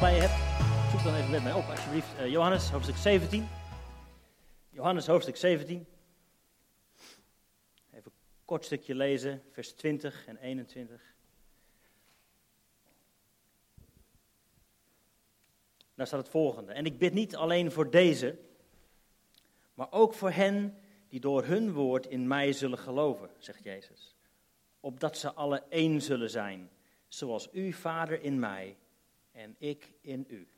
Bij je hebt, zoek dan even met mij op, alsjeblieft. Uh, Johannes, hoofdstuk 17. Johannes, hoofdstuk 17. Even een kort stukje lezen, vers 20 en 21. Daar staat het volgende. En ik bid niet alleen voor deze, maar ook voor hen die door hun woord in mij zullen geloven, zegt Jezus. Opdat ze alle één zullen zijn, zoals u, Vader, in mij en ik in u.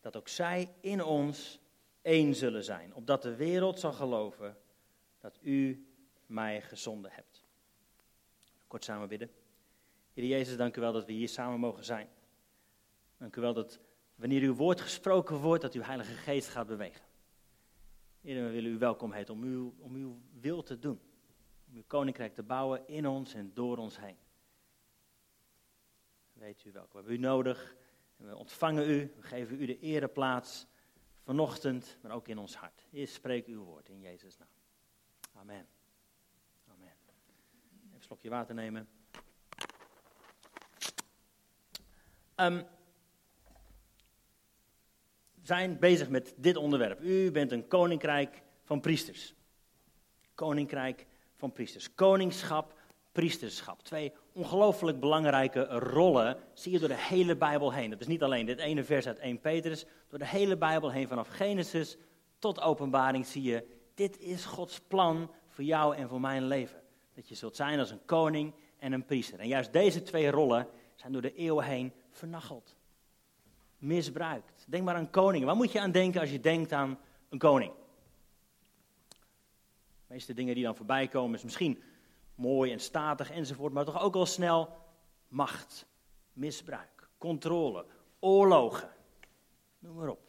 Dat ook zij in ons één zullen zijn, opdat de wereld zal geloven dat u mij gezonden hebt. Kort samen bidden. Heer Jezus, dank u wel dat we hier samen mogen zijn. Dank u wel dat wanneer uw woord gesproken wordt, dat uw Heilige Geest gaat bewegen. Heer, we willen u welkom heten om uw, om uw wil te doen. Om uw koninkrijk te bouwen in ons en door ons heen. Weet u welkom. We hebben u nodig. En we ontvangen u. We geven u de ereplaats vanochtend, maar ook in ons hart. Eerst spreek uw woord in Jezus' naam. Amen. Amen. Even een slokje water nemen. Um, zijn bezig met dit onderwerp. U bent een koninkrijk van priesters. Koninkrijk van priesters. Koningschap, priesterschap. Twee ongelooflijk belangrijke rollen zie je door de hele Bijbel heen. Dat is niet alleen dit ene vers uit 1 Petrus. Door de hele Bijbel heen, vanaf Genesis tot Openbaring, zie je: dit is Gods plan voor jou en voor mijn leven. Dat je zult zijn als een koning en een priester. En juist deze twee rollen zijn door de eeuwen heen vernacheld misbruikt. Denk maar aan koningen. Waar moet je aan denken als je denkt aan een koning? De meeste dingen die dan voorbij komen is misschien mooi en statig enzovoort, maar toch ook al snel macht, misbruik, controle, oorlogen. Noem maar op.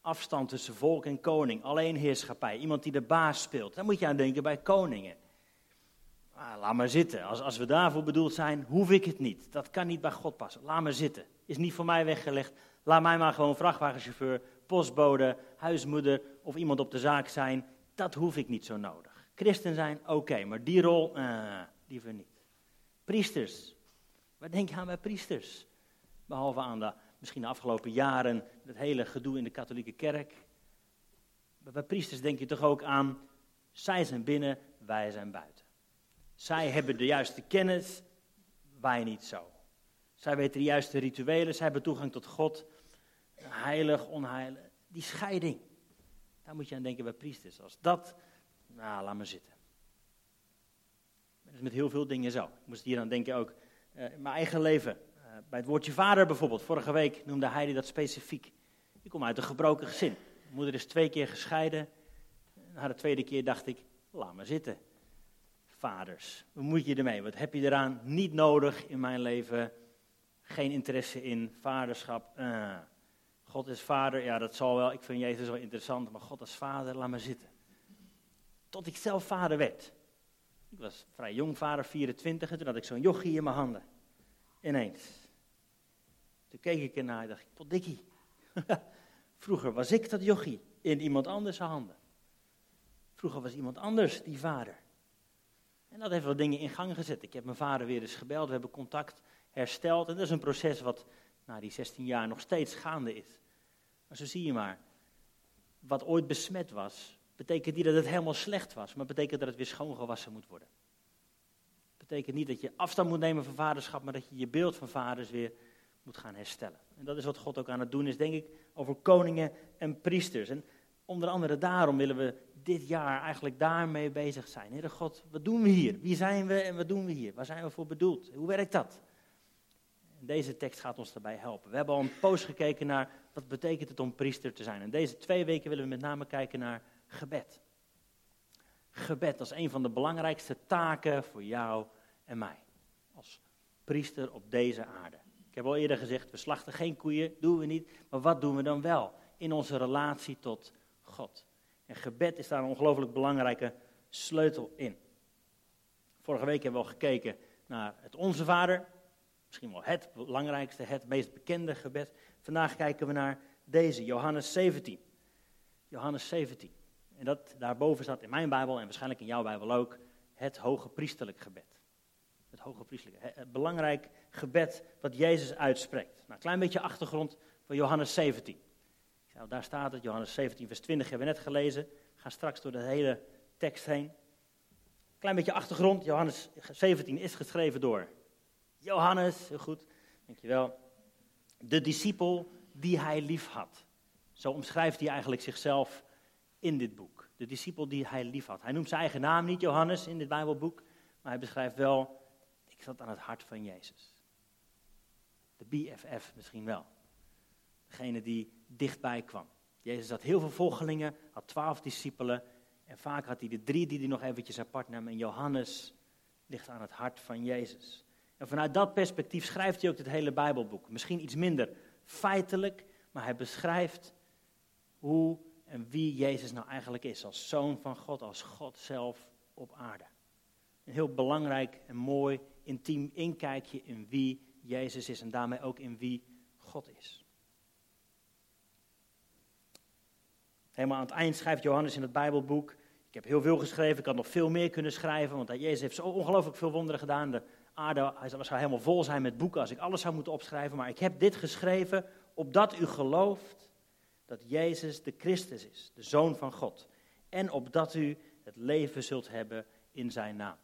Afstand tussen volk en koning, alleen heerschappij, iemand die de baas speelt. Daar moet je aan denken bij koningen. Ah, laat maar zitten. Als, als we daarvoor bedoeld zijn, hoef ik het niet. Dat kan niet bij God passen. Laat maar zitten. Is niet voor mij weggelegd. Laat mij maar gewoon vrachtwagenchauffeur, postbode, huismoeder of iemand op de zaak zijn. Dat hoef ik niet zo nodig. Christen zijn, oké, maar die rol, uh, liever niet. Priesters. Wat denk je aan bij priesters? Behalve aan de, misschien de afgelopen jaren, het hele gedoe in de katholieke kerk. Bij priesters denk je toch ook aan, zij zijn binnen, wij zijn buiten. Zij hebben de juiste kennis, wij niet zo. Zij weten de juiste rituelen, zij hebben toegang tot God. Heilig, onheilig. Die scheiding. Daar moet je aan denken bij priesters. Als dat, nou, laat maar zitten. Dat is met heel veel dingen zo. Ik moest hier aan denken ook uh, in mijn eigen leven. Uh, bij het woordje vader bijvoorbeeld. Vorige week noemde Heidi dat specifiek. Ik kom uit een gebroken gezin. Mijn moeder is twee keer gescheiden. Na de tweede keer dacht ik, laat maar zitten vaders. Wat moet je ermee? Wat heb je eraan? Niet nodig in mijn leven. Geen interesse in vaderschap. Uh, God is vader, ja dat zal wel. Ik vind Jezus wel interessant, maar God als vader, laat maar zitten. Tot ik zelf vader werd. Ik was vrij jong vader, 24, en toen had ik zo'n jochie in mijn handen. Ineens. Toen keek ik ernaar en dacht ik, potdikkie. Vroeger was ik dat jochie in iemand anders handen. Vroeger was iemand anders die vader. En dat heeft wat dingen in gang gezet. Ik heb mijn vader weer eens gebeld, we hebben contact hersteld. En dat is een proces wat na die 16 jaar nog steeds gaande is. Maar zo zie je maar, wat ooit besmet was, betekent niet dat het helemaal slecht was, maar betekent dat het weer schoongewassen moet worden. Betekent niet dat je afstand moet nemen van vaderschap, maar dat je je beeld van vaders weer moet gaan herstellen. En dat is wat God ook aan het doen is, denk ik, over koningen en priesters. En onder andere daarom willen we dit jaar eigenlijk daarmee bezig zijn. Heere God, wat doen we hier? Wie zijn we en wat doen we hier? Waar zijn we voor bedoeld? Hoe werkt dat? En deze tekst gaat ons daarbij helpen. We hebben al een poos gekeken naar wat betekent het om priester te zijn. En deze twee weken willen we met name kijken naar gebed. Gebed als een van de belangrijkste taken voor jou en mij. Als priester op deze aarde. Ik heb al eerder gezegd, we slachten geen koeien, doen we niet. Maar wat doen we dan wel in onze relatie tot God? En gebed is daar een ongelooflijk belangrijke sleutel in. Vorige week hebben we al gekeken naar het Onze Vader. Misschien wel het belangrijkste, het meest bekende gebed. Vandaag kijken we naar deze, Johannes 17. Johannes 17. En dat daarboven staat in mijn Bijbel en waarschijnlijk in jouw Bijbel ook, het hoge priesterlijk gebed. Het hoge priestelijke. Het belangrijk gebed wat Jezus uitspreekt. Nou, een klein beetje achtergrond van Johannes 17. Nou, daar staat het, Johannes 17, vers 20 hebben we net gelezen. Ga straks door de hele tekst heen. Klein beetje achtergrond. Johannes 17 is geschreven door Johannes, heel goed, dankjewel. De discipel die hij lief had. Zo omschrijft hij eigenlijk zichzelf in dit boek. De discipel die hij lief had. Hij noemt zijn eigen naam niet Johannes in dit Bijbelboek, maar hij beschrijft wel, ik zat aan het hart van Jezus. De BFF misschien wel. Degene die dichtbij kwam. Jezus had heel veel volgelingen, had twaalf discipelen. En vaak had hij de drie die hij nog eventjes apart nam. En Johannes ligt aan het hart van Jezus. En vanuit dat perspectief schrijft hij ook het hele Bijbelboek. Misschien iets minder feitelijk, maar hij beschrijft hoe en wie Jezus nou eigenlijk is. Als zoon van God, als God zelf op aarde. Een heel belangrijk en mooi, intiem inkijkje in wie Jezus is en daarmee ook in wie God is. Helemaal aan het eind schrijft Johannes in het Bijbelboek. Ik heb heel veel geschreven, ik had nog veel meer kunnen schrijven, want Jezus heeft zo ongelooflijk veel wonderen gedaan. De aarde hij zou helemaal vol zijn met boeken als ik alles zou moeten opschrijven. Maar ik heb dit geschreven opdat u gelooft dat Jezus de Christus is, de Zoon van God. En opdat u het leven zult hebben in zijn naam.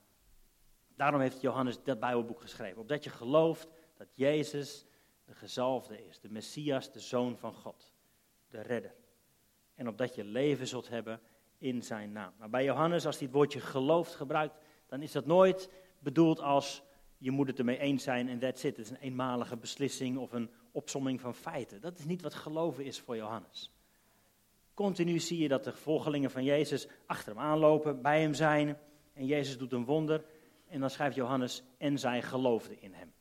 Daarom heeft Johannes dat Bijbelboek geschreven. Opdat je gelooft dat Jezus de gezalfde is, de Messias, de Zoon van God, de redder. En opdat je leven zult hebben in zijn naam. Maar bij Johannes, als hij het woordje gelooft gebruikt, dan is dat nooit bedoeld als je moet het ermee eens zijn en that's it. Het is een eenmalige beslissing of een opsomming van feiten. Dat is niet wat geloven is voor Johannes. Continu zie je dat de volgelingen van Jezus achter hem aanlopen, bij hem zijn. En Jezus doet een wonder. En dan schrijft Johannes, en zij geloofden in hem.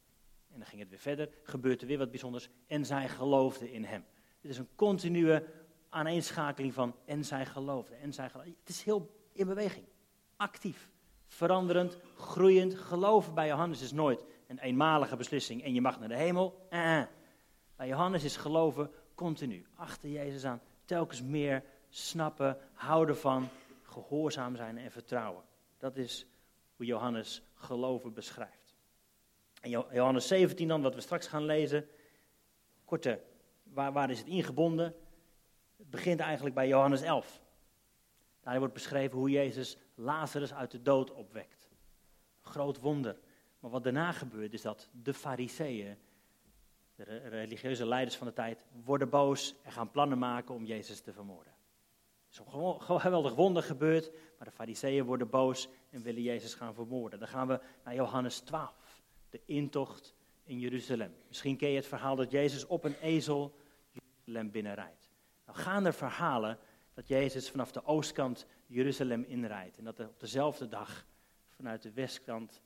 En dan ging het weer verder, gebeurt er weer wat bijzonders. En zij geloofden in hem. Het is een continue aaneenschakeling van, en zij geloofden, en zij geloofden. Het is heel in beweging, actief veranderend, groeiend. Geloven bij Johannes is nooit een eenmalige beslissing en je mag naar de hemel. Eh, eh. Bij Johannes is geloven continu, achter Jezus aan, telkens meer snappen, houden van, gehoorzaam zijn en vertrouwen. Dat is hoe Johannes geloven beschrijft. En Johannes 17 dan, wat we straks gaan lezen, korte, waar, waar is het ingebonden? Het begint eigenlijk bij Johannes 11. Daar wordt beschreven hoe Jezus Lazarus uit de dood opwekt. Groot wonder. Maar wat daarna gebeurt is dat de fariseeën, de religieuze leiders van de tijd, worden boos en gaan plannen maken om Jezus te vermoorden. Er is een geweldig wonder gebeurd, maar de fariseeën worden boos en willen Jezus gaan vermoorden. Dan gaan we naar Johannes 12, de intocht in Jeruzalem. Misschien ken je het verhaal dat Jezus op een ezel Jeruzalem binnenrijdt. Nou gaan er verhalen dat Jezus vanaf de oostkant Jeruzalem inrijdt. En dat er op dezelfde dag vanuit de westkant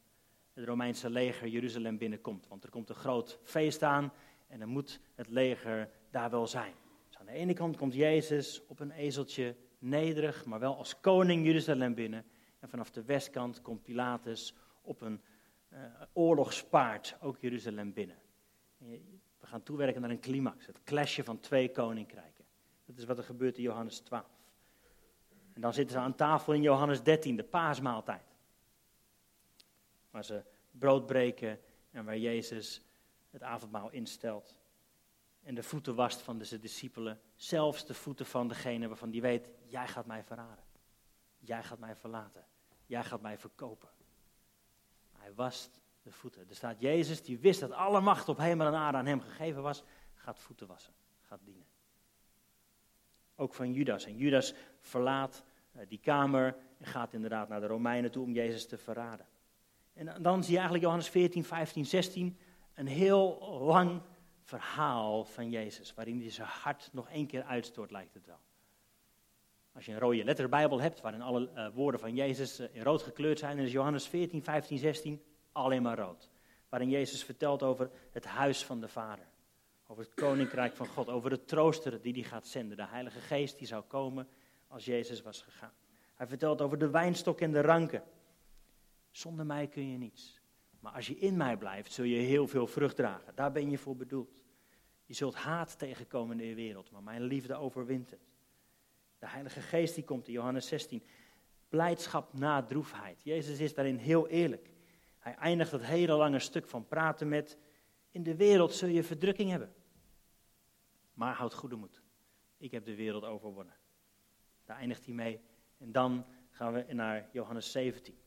het Romeinse leger Jeruzalem binnenkomt. Want er komt een groot feest aan en dan moet het leger daar wel zijn. Dus aan de ene kant komt Jezus op een ezeltje nederig, maar wel als koning Jeruzalem binnen. En vanaf de westkant komt Pilatus op een uh, oorlogspaard ook Jeruzalem binnen. We gaan toewerken naar een climax, het clasje van twee koninkrijken. Dat is wat er gebeurt in Johannes 12. En dan zitten ze aan tafel in Johannes 13, de paasmaaltijd. Waar ze brood breken en waar Jezus het avondmaal instelt. En de voeten wast van de discipelen. Zelfs de voeten van degene waarvan die weet, jij gaat mij verraden. Jij gaat mij verlaten. Jij gaat mij verkopen. Hij wast de voeten. Er staat Jezus, die wist dat alle macht op hemel en aarde aan hem gegeven was, gaat voeten wassen, gaat dienen. Ook van Judas. En Judas verlaat eh, die kamer en gaat inderdaad naar de Romeinen toe om Jezus te verraden. En dan zie je eigenlijk Johannes 14, 15, 16 een heel lang verhaal van Jezus, waarin hij zijn hart nog één keer uitstort, lijkt het wel. Als je een rode letterbijbel hebt, waarin alle uh, woorden van Jezus uh, in rood gekleurd zijn, dan is Johannes 14, 15, 16 alleen maar rood. Waarin Jezus vertelt over het huis van de Vader. Over het koninkrijk van God, over de trooster die hij gaat zenden. De Heilige Geest die zou komen als Jezus was gegaan. Hij vertelt over de wijnstok en de ranken. Zonder mij kun je niets. Maar als je in mij blijft, zul je heel veel vrucht dragen. Daar ben je voor bedoeld. Je zult haat tegenkomen in de wereld, maar mijn liefde overwint het. De Heilige Geest die komt in Johannes 16. Blijdschap na droefheid. Jezus is daarin heel eerlijk. Hij eindigt het hele lange stuk van praten met: In de wereld zul je verdrukking hebben. Maar houd goede moed. Ik heb de wereld overwonnen. Daar eindigt hij mee. En dan gaan we naar Johannes 17.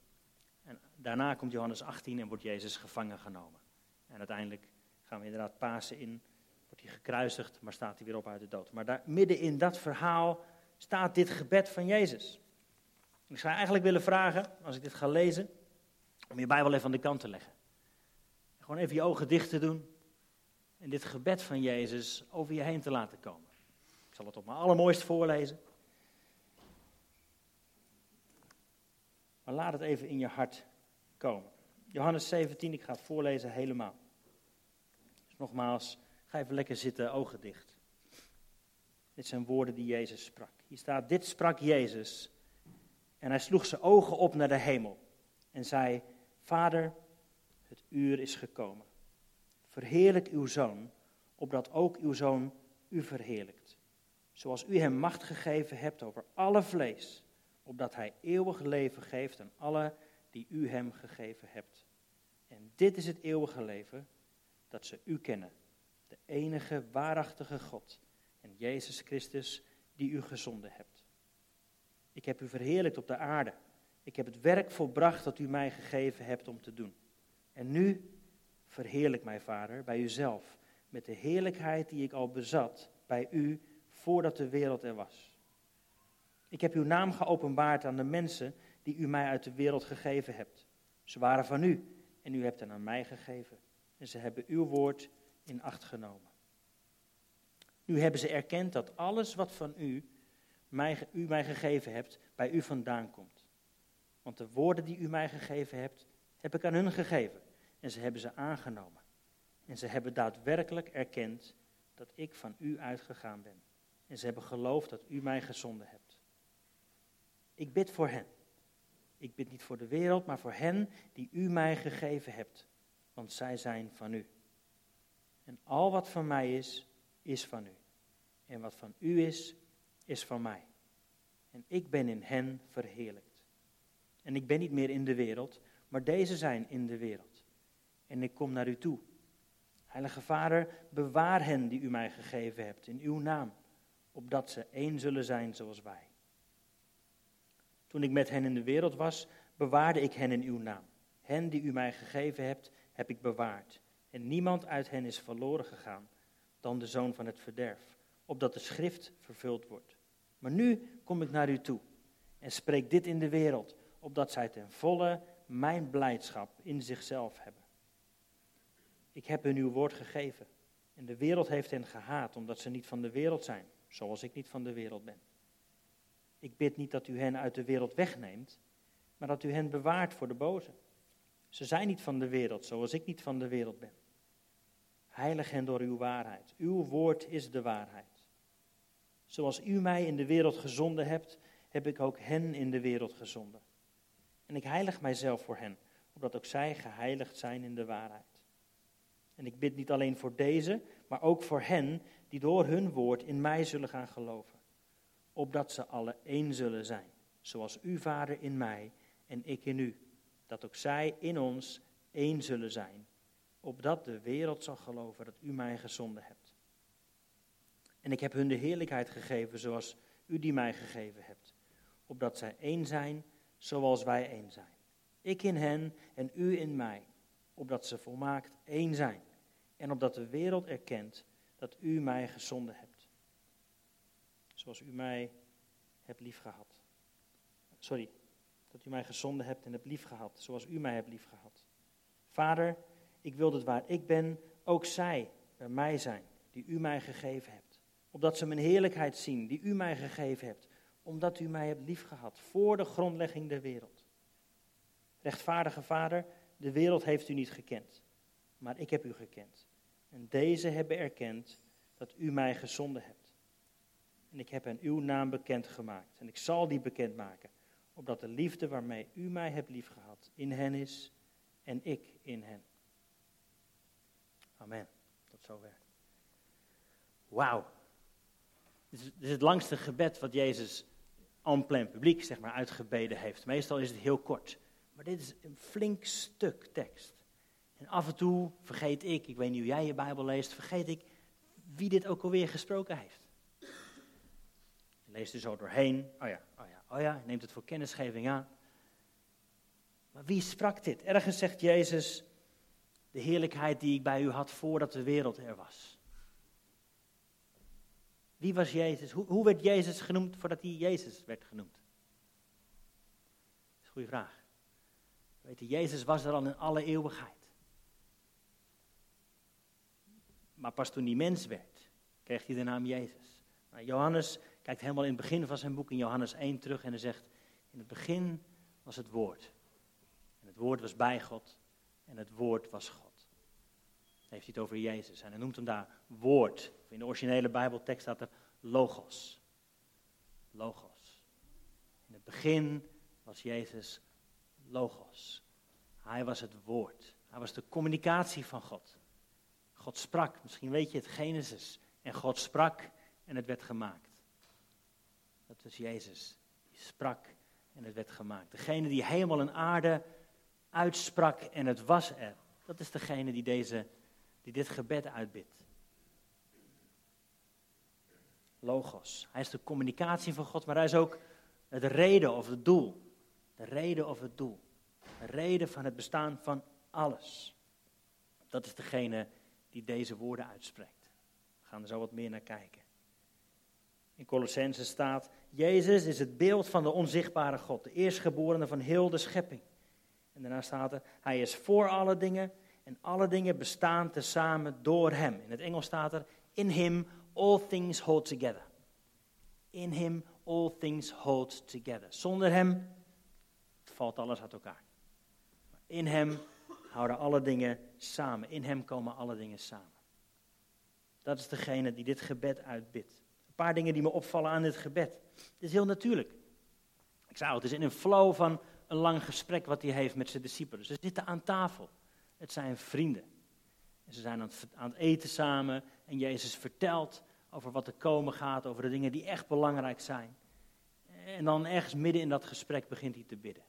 Daarna komt Johannes 18 en wordt Jezus gevangen genomen. En uiteindelijk gaan we inderdaad Pasen in. Wordt hij gekruisigd, maar staat hij weer op uit de dood. Maar daar, midden in dat verhaal staat dit gebed van Jezus. Ik zou eigenlijk willen vragen, als ik dit ga lezen, om je Bijbel even aan de kant te leggen. Gewoon even je ogen dicht te doen en dit gebed van Jezus over je heen te laten komen. Ik zal het op mijn allermooist voorlezen. Maar laat het even in je hart Johannes 17, ik ga het voorlezen helemaal. Dus nogmaals, ga even lekker zitten, ogen dicht. Dit zijn woorden die Jezus sprak. Hier staat, dit sprak Jezus. En hij sloeg zijn ogen op naar de hemel en zei, Vader, het uur is gekomen. Verheerlijk uw zoon, opdat ook uw zoon u verheerlijkt. Zoals u hem macht gegeven hebt over alle vlees, opdat hij eeuwig leven geeft aan alle die u hem gegeven hebt. En dit is het eeuwige leven, dat ze u kennen, de enige waarachtige God en Jezus Christus die u gezonden hebt. Ik heb u verheerlijkt op de aarde. Ik heb het werk volbracht dat u mij gegeven hebt om te doen. En nu verheerlijk mij, Vader, bij uzelf, met de heerlijkheid die ik al bezat bij u voordat de wereld er was. Ik heb uw naam geopenbaard aan de mensen die u mij uit de wereld gegeven hebt. Ze waren van u en u hebt hen aan mij gegeven. En ze hebben uw woord in acht genomen. Nu hebben ze erkend dat alles wat van u, mij, u mij gegeven hebt, bij u vandaan komt. Want de woorden die u mij gegeven hebt, heb ik aan hun gegeven. En ze hebben ze aangenomen. En ze hebben daadwerkelijk erkend dat ik van u uitgegaan ben. En ze hebben geloofd dat u mij gezonden hebt. Ik bid voor hen. Ik bid niet voor de wereld, maar voor hen die u mij gegeven hebt. Want zij zijn van u. En al wat van mij is, is van u. En wat van u is, is van mij. En ik ben in hen verheerlijkt. En ik ben niet meer in de wereld, maar deze zijn in de wereld. En ik kom naar u toe. Heilige Vader, bewaar hen die u mij gegeven hebt in uw naam, opdat ze één zullen zijn zoals wij. Toen ik met hen in de wereld was, bewaarde ik hen in uw naam. Hen die u mij gegeven hebt, heb ik bewaard. En niemand uit hen is verloren gegaan dan de zoon van het verderf, opdat de schrift vervuld wordt. Maar nu kom ik naar u toe en spreek dit in de wereld, opdat zij ten volle mijn blijdschap in zichzelf hebben. Ik heb hun uw woord gegeven en de wereld heeft hen gehaat, omdat ze niet van de wereld zijn, zoals ik niet van de wereld ben. Ik bid niet dat u hen uit de wereld wegneemt, maar dat u hen bewaart voor de boze. Ze zijn niet van de wereld, zoals ik niet van de wereld ben. Heilig hen door uw waarheid. Uw woord is de waarheid. Zoals u mij in de wereld gezonden hebt, heb ik ook hen in de wereld gezonden. En ik heilig mijzelf voor hen, opdat ook zij geheiligd zijn in de waarheid. En ik bid niet alleen voor deze, maar ook voor hen die door hun woord in mij zullen gaan geloven. Opdat ze alle één zullen zijn, zoals u, Vader, in mij en ik in u. Dat ook zij in ons één zullen zijn opdat de wereld zal geloven dat u mij gezonden hebt. En ik heb hun de heerlijkheid gegeven zoals u die mij gegeven hebt, opdat zij één zijn zoals wij één zijn. Ik in hen en u in mij, opdat ze volmaakt één zijn en opdat de wereld erkent dat u mij gezonden hebt. Zoals u mij hebt liefgehad. Sorry, dat u mij gezonden hebt en hebt liefgehad, zoals u mij hebt liefgehad. Vader, ik wil dat waar ik ben, ook zij bij mij zijn, die u mij gegeven hebt. Opdat ze mijn heerlijkheid zien, die u mij gegeven hebt. Omdat u mij hebt liefgehad voor de grondlegging der wereld. Rechtvaardige Vader, de wereld heeft u niet gekend, maar ik heb u gekend. En deze hebben erkend dat u mij gezonden hebt. En ik heb hen uw naam bekendgemaakt. En ik zal die bekendmaken, opdat de liefde waarmee u mij hebt liefgehad in hen is en ik in hen. Amen. Tot zover. Wauw. Dit is, het langste gebed wat Jezus en plein publiek zeg maar, uitgebeden heeft. Meestal is het heel kort. Maar dit is een flink stuk tekst. En af en toe vergeet ik, ik weet niet hoe jij je Bijbel leest, vergeet ik wie dit ook alweer gesproken heeft. Leest er zo doorheen. Oh ja, oh ja, oh ja, neemt het voor kennisgeving aan. Maar wie sprak dit? Ergens zegt Jezus, de heerlijkheid die ik bij u had voordat de wereld er was. Wie was Jezus? Hoe, hoe werd Jezus genoemd voordat hij Jezus werd genoemd? Dat is een goede vraag. Weet je, Jezus was er al in alle eeuwigheid. Maar pas toen hij mens werd, kreeg hij de naam Jezus. Nou, Johannes kijkt helemaal in het begin van zijn boek in Johannes 1 terug en hij zegt, in het begin was het woord. En het woord was bij God en het woord was God. Dan heeft hij het over Jezus en hij noemt hem daar woord. In de originele Bijbeltekst staat er logos. Logos. In het begin was Jezus logos. Hij was het woord. Hij was de communicatie van God. God sprak, misschien weet je het, Genesis. En God sprak en het werd gemaakt. Dat was Jezus. Die sprak en het werd gemaakt. Degene die hemel en aarde uitsprak en het was er. Dat is degene die, deze, die dit gebed uitbidt. Logos. Hij is de communicatie van God, maar hij is ook het reden of het doel. De reden of het doel. De reden van het bestaan van alles. Dat is degene die deze woorden uitspreekt. We gaan er zo wat meer naar kijken. In Colossense staat, Jezus is het beeld van de onzichtbare God, de eerstgeborene van heel de schepping. En daarna staat er, hij is voor alle dingen en alle dingen bestaan tezamen door hem. In het Engels staat er, in him all things hold together. In him all things hold together. Zonder hem valt alles uit elkaar. In hem houden alle dingen samen. In hem komen alle dingen samen. Dat is degene die dit gebed uitbidt. Een paar dingen die me opvallen aan dit gebed. Het is heel natuurlijk. Ik al, het is in een flow van een lang gesprek wat hij heeft met zijn discipelen. Ze zitten aan tafel. Het zijn vrienden. En ze zijn aan het, aan het eten samen. En Jezus vertelt over wat er komen gaat, over de dingen die echt belangrijk zijn. En dan ergens midden in dat gesprek begint hij te bidden.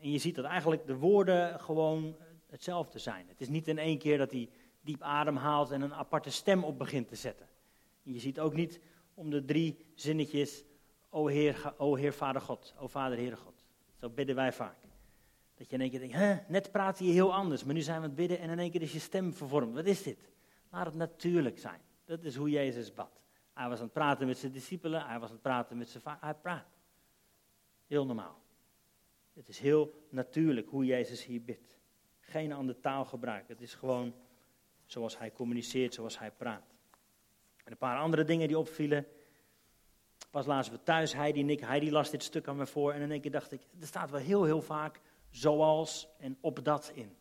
En je ziet dat eigenlijk de woorden gewoon hetzelfde zijn. Het is niet in één keer dat hij diep adem haalt en een aparte stem op begint te zetten. Je ziet ook niet om de drie zinnetjes, o Heer, o Heer Vader God, o Vader Heere God. Zo bidden wij vaak. Dat je in één keer denkt, hè, net praat je heel anders, maar nu zijn we aan het bidden en in één keer is je stem vervormd. Wat is dit? Laat het natuurlijk zijn. Dat is hoe Jezus bad. Hij was aan het praten met zijn discipelen, hij was aan het praten met zijn vader. Hij praat. Heel normaal. Het is heel natuurlijk hoe Jezus hier bidt. Geen andere taalgebruik. Het is gewoon zoals hij communiceert, zoals hij praat. En een paar andere dingen die opvielen. Pas lazen we thuis, Heidi en ik. Heidi las dit stuk aan me voor. En in één keer dacht ik, er staat wel heel, heel vaak zoals en op dat in.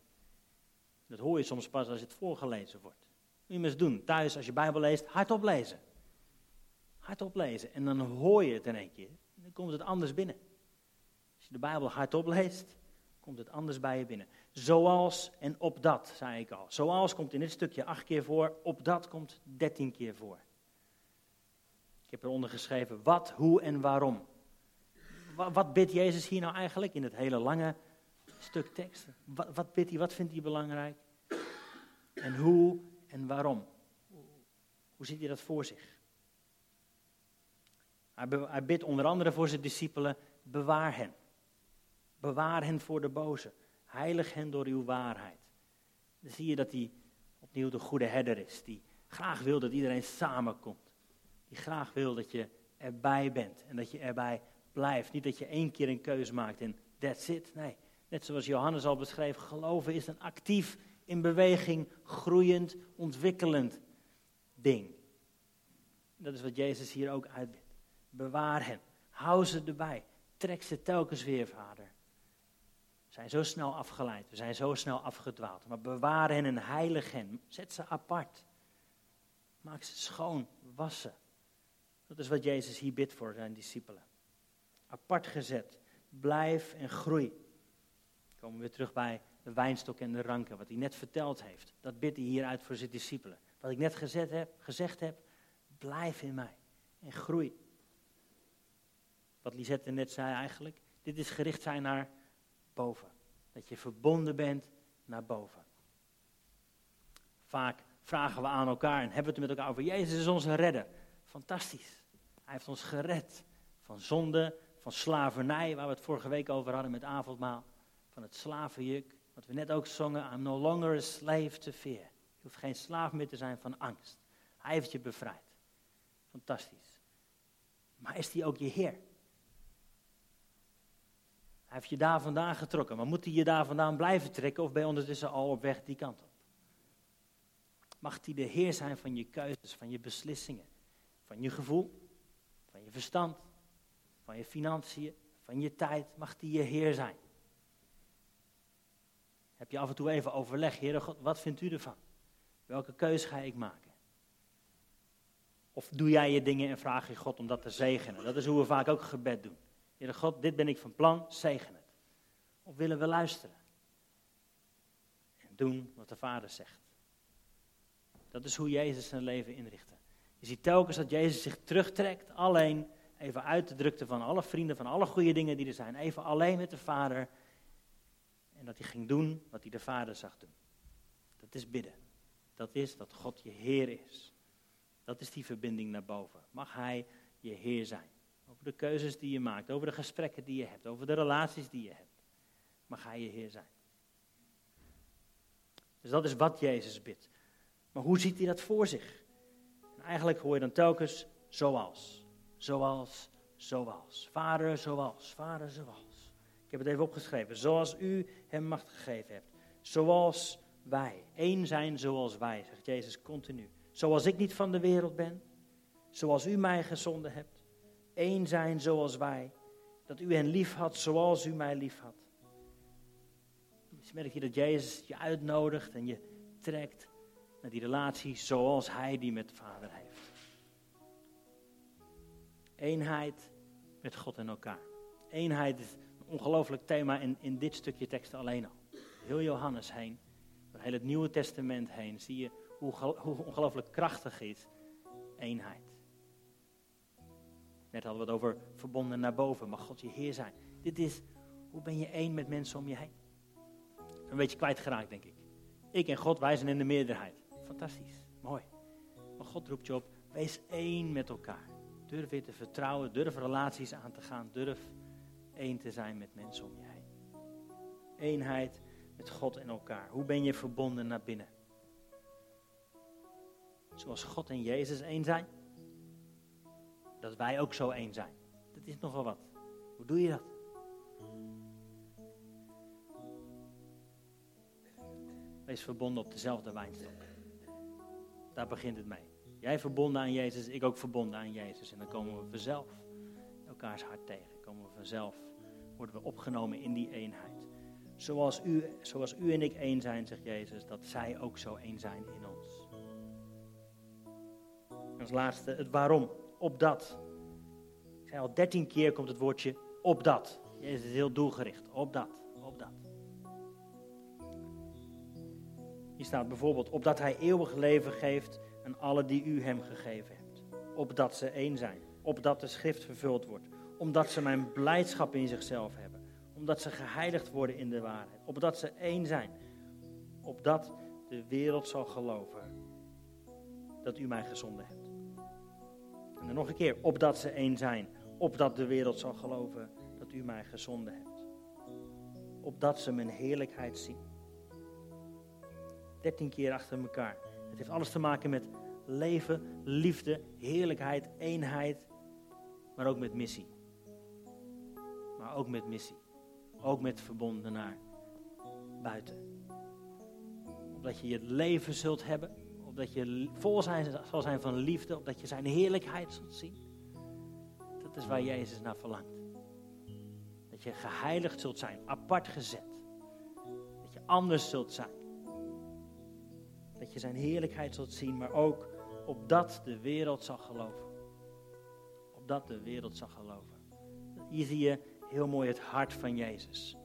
Dat hoor je soms pas als het voorgelezen wordt. Moet je maar eens doen. Thuis, als je Bijbel leest, hardop lezen. Hardop lezen. En dan hoor je het in één keer. Dan komt het anders binnen. Als je de Bijbel hardop leest, komt het anders bij je binnen. Zoals en op dat, zei ik al. Zoals komt in dit stukje acht keer voor, op dat komt dertien keer voor. Ik heb eronder geschreven wat, hoe en waarom. Wat, bidt Jezus hier nou eigenlijk in het hele lange stuk tekst? Wat, wat bidt hij, wat vindt hij belangrijk? En hoe en waarom? Hoe ziet hij dat voor zich? Hij bidt onder andere voor zijn discipelen, bewaar hen. Bewaar hen voor de boze. Heilig hen door uw waarheid. Dan zie je dat hij opnieuw de goede herder is. Die graag wil dat iedereen samenkomt. Die graag wil dat je erbij bent en dat je erbij blijft. Niet dat je één keer een keuze maakt en that's it. Nee, net zoals Johannes al beschreef, geloven is een actief, in beweging, groeiend, ontwikkelend ding. Dat is wat Jezus hier ook uitbidt. Bewaar hen. Hou ze erbij. Trek ze telkens weer, vader zijn zo snel afgeleid, we zijn zo snel afgedwaald. Maar bewaar hen en heilig hen. Zet ze apart. Maak ze schoon, wassen. Dat is wat Jezus hier bidt voor zijn discipelen. Apart gezet. Blijf en groei. Dan komen we weer terug bij de wijnstok en de ranken, wat hij net verteld heeft. Dat bidt hij hier uit voor zijn discipelen. Wat ik net gezet heb, gezegd heb, blijf in mij en groei. Wat Lisette net zei eigenlijk, dit is gericht zijn naar boven. Dat je verbonden bent naar boven. Vaak vragen we aan elkaar en hebben we het met elkaar over. Jezus is onze redder. Fantastisch. Hij heeft ons gered van zonde, van slavernij, waar we het vorige week over hadden met avondmaal. Van het slavenjuk, wat we net ook zongen. I'm no longer a slave to fear. Je hoeft geen slaaf meer te zijn van angst. Hij heeft je bevrijd. Fantastisch. Maar is hij ook je Heer? Heeft je daar vandaan getrokken. Maar moet hij je daar vandaan blijven trekken of ben je ondertussen al op weg die kant op? Mag hij de Heer zijn van je keuzes, van je beslissingen, van je gevoel, van je verstand, van je financiën, van je tijd? Mag hij je Heer zijn? Heb je af en toe even overleg, Heer God, wat vindt u ervan? Welke keuze ga ik maken? Of doe jij je dingen en vraag je God om dat te zegenen? Dat is hoe we vaak ook gebed doen. Heere God, dit ben ik van plan, zegen het. Of willen we luisteren? En doen wat de Vader zegt. Dat is hoe Jezus zijn leven inrichtte. Je ziet telkens dat Jezus zich terugtrekt, alleen even uit de drukte van alle vrienden, van alle goede dingen die er zijn. Even alleen met de Vader. En dat hij ging doen wat hij de Vader zag doen. Dat is bidden. Dat is dat God je Heer is. Dat is die verbinding naar boven. Mag Hij je Heer zijn. De keuzes die je maakt, over de gesprekken die je hebt, over de relaties die je hebt. Mag Hij je Heer zijn. Dus dat is wat Jezus bidt. Maar hoe ziet hij dat voor zich? En eigenlijk hoor je dan telkens zoals, zoals, zoals. Vader, zoals, vader, zoals. Ik heb het even opgeschreven. Zoals u hem macht gegeven hebt. Zoals wij. Eén zijn zoals wij, zegt Jezus continu. Zoals ik niet van de wereld ben. Zoals u mij gezonden hebt. Eén zijn zoals wij. Dat u hen lief had zoals u mij lief had. Dus merk je dat Jezus je uitnodigt en je trekt naar die relatie zoals hij die met de Vader heeft. Eenheid met God en elkaar. Eenheid is een ongelooflijk thema in, in dit stukje tekst alleen al. Heel Johannes heen, door heel het Nieuwe Testament heen, zie je hoe, hoe ongelooflijk krachtig is eenheid. Net hadden we het over verbonden naar boven, mag God je Heer zijn. Dit is, hoe ben je één met mensen om je heen? Een beetje kwijtgeraakt, denk ik. Ik en God, wij zijn in de meerderheid. Fantastisch, mooi. Maar God roept je op, wees één met elkaar. Durf weer te vertrouwen, durf relaties aan te gaan, durf één te zijn met mensen om je heen. Eenheid met God en elkaar. Hoe ben je verbonden naar binnen? Zoals God en Jezus één zijn. Dat wij ook zo één zijn. Dat is nogal wat. Hoe doe je dat? Wees verbonden op dezelfde wijnstok. Daar begint het mee. Jij verbonden aan Jezus, ik ook verbonden aan Jezus. En dan komen we vanzelf elkaars hart tegen. Komen we vanzelf, worden we opgenomen in die eenheid. Zoals u, zoals u en ik één zijn, zegt Jezus, dat zij ook zo één zijn in ons. Als laatste het waarom. Op dat. Ik zei al, dertien keer komt het woordje op dat. Jezus is heel doelgericht. Op dat, op dat. Hier staat bijvoorbeeld, opdat hij eeuwig leven geeft aan alle die u hem gegeven hebt. Opdat ze één zijn. Opdat de schrift vervuld wordt. Omdat ze mijn blijdschap in zichzelf hebben. Omdat ze geheiligd worden in de waarheid. Opdat ze één zijn. Opdat de wereld zal geloven dat u mij gezonden hebt. En nog een keer, opdat ze één zijn. Opdat de wereld zal geloven dat u mij gezonden hebt. Opdat ze mijn heerlijkheid zien. Dertien keer achter elkaar. Het heeft alles te maken met leven, liefde, heerlijkheid, eenheid, maar ook met missie. Maar ook met missie. Ook met verbonden naar buiten. Opdat je je leven zult hebben, opdat je vol zijn, zal zijn van liefde, opdat je zijn heerlijkheid zult zien. Dat is waar Jezus naar verlangt. Dat je geheiligd zult zijn, apart gezet. Dat je anders zult zijn. Dat je zijn heerlijkheid zult zien, maar ook opdat de wereld zal geloven. Opdat de wereld zal geloven. Hier zie je heel mooi het hart van Jezus.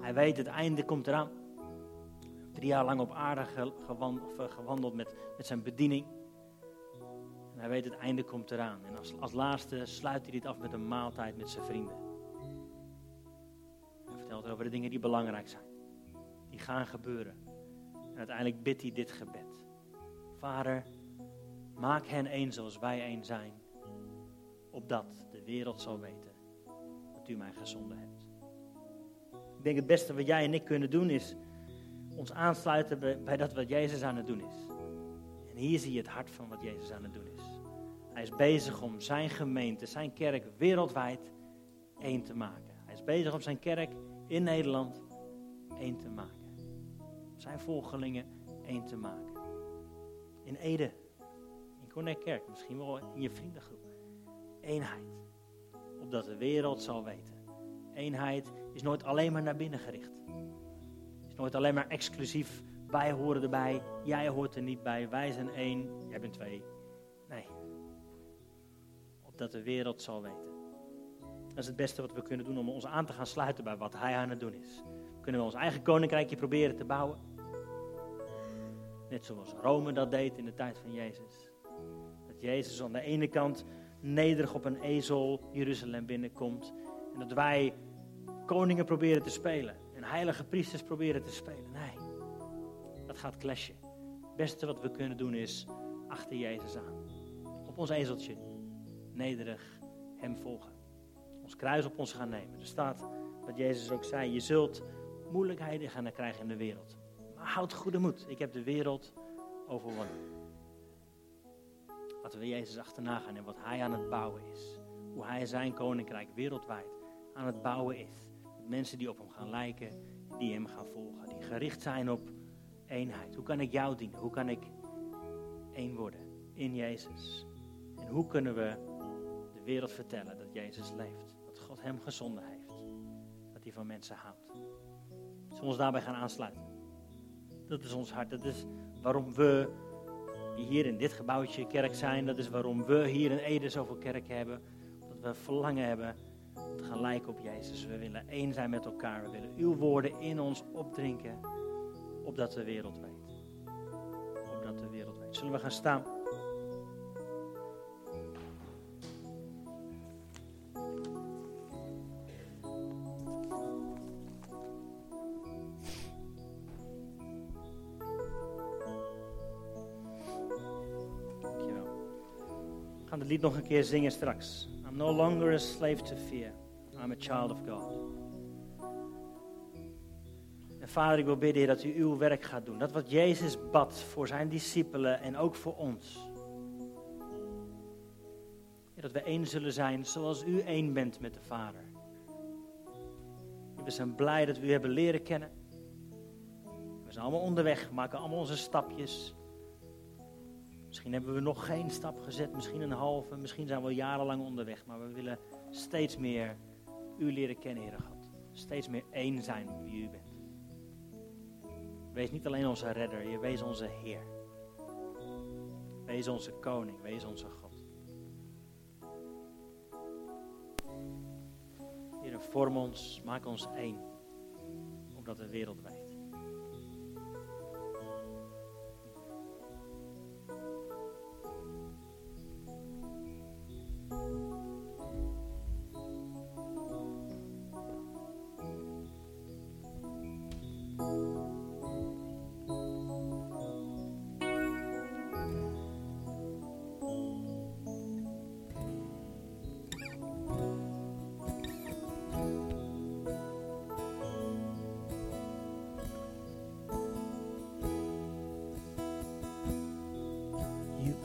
Hij weet, het einde komt eraan. Drie jaar lang op aarde gewandeld met, met zijn bediening. En hij weet, het einde komt eraan. En als, als laatste sluit hij dit af met een maaltijd met zijn vrienden. verteld over de dingen die belangrijk zijn. Die gaan gebeuren. En uiteindelijk bidt hij dit gebed. Vader, maak hen één zoals wij één zijn. Opdat de wereld zal weten dat u mij gezonden hebt. Ik denk het beste wat jij en ik kunnen doen is ons aansluiten bij, dat wat Jezus aan het doen is. En hier zie je het hart van wat Jezus aan het doen is. Hij is bezig om zijn gemeente, zijn kerk wereldwijd één te maken. Hij is bezig om zijn kerk in Nederland één te maken. Zijn volgelingen één te maken. In Ede, in Connect misschien wel in je vriendengroep. Eenheid. Opdat de wereld zal weten. Eenheid is nooit alleen maar naar binnen gericht. Nooit alleen maar exclusief. Wij horen erbij, jij hoort er niet bij. Wij zijn één, jij bent twee. Nee. Opdat de wereld zal weten. Dat is het beste wat we kunnen doen om ons aan te gaan sluiten bij wat hij aan het doen is. Kunnen we ons eigen koninkrijkje proberen te bouwen? Net zoals Rome dat deed in de tijd van Jezus. Dat Jezus aan de ene kant nederig op een ezel Jeruzalem binnenkomt. En dat wij koningen proberen te spelen. En heilige priesters proberen te spelen. Nee, dat gaat clashen. Het beste wat we kunnen doen is achter Jezus aan. Op ons ezeltje. Nederig hem volgen. Ons kruis op ons gaan nemen. Er staat wat Jezus ook zei. Je zult moeilijkheden gaan krijgen in de wereld. Maar houd goede moed. Ik heb de wereld overwonnen. Laten we Jezus achterna gaan en wat Hij aan het bouwen is. Hoe Hij zijn koninkrijk wereldwijd aan het bouwen is. Mensen die op Hem gaan lijken, die Hem gaan volgen. Die gericht zijn op eenheid. Hoe kan ik jou dienen? Hoe kan ik één worden in Jezus? En hoe kunnen we de wereld vertellen dat Jezus leeft? Dat God Hem gezonden heeft. Dat Hij van mensen houdt. Zullen we ons daarbij gaan aansluiten? Dat is ons hart. Dat is waarom we hier in dit gebouwtje kerk zijn. Dat is waarom we hier in Ede zoveel kerk hebben. Dat we verlangen hebben lijken op Jezus. We willen één zijn met elkaar. We willen uw woorden in ons opdrinken. Opdat de wereld weet. Opdat de wereld weet. Zullen we gaan staan? gaan het lied nog een keer zingen straks. I'm no longer a slave to fear. I'm a child of God. En vader, ik wil bidden, dat u uw werk gaat doen. Dat wat Jezus bad voor zijn discipelen en ook voor ons. Heer, dat we één zullen zijn zoals u één bent met de Vader. we zijn blij dat we u hebben leren kennen. We zijn allemaal onderweg, we maken allemaal onze stapjes. Misschien hebben we nog geen stap gezet, misschien een halve, misschien zijn we jarenlang onderweg, maar we willen steeds meer u leren kennen, Heere God. Steeds meer één zijn wie u bent. Wees niet alleen onze redder, je wees onze Heer. Wees onze koning, wees onze God. Heer, vorm ons, maak ons één, opdat de wereld weet.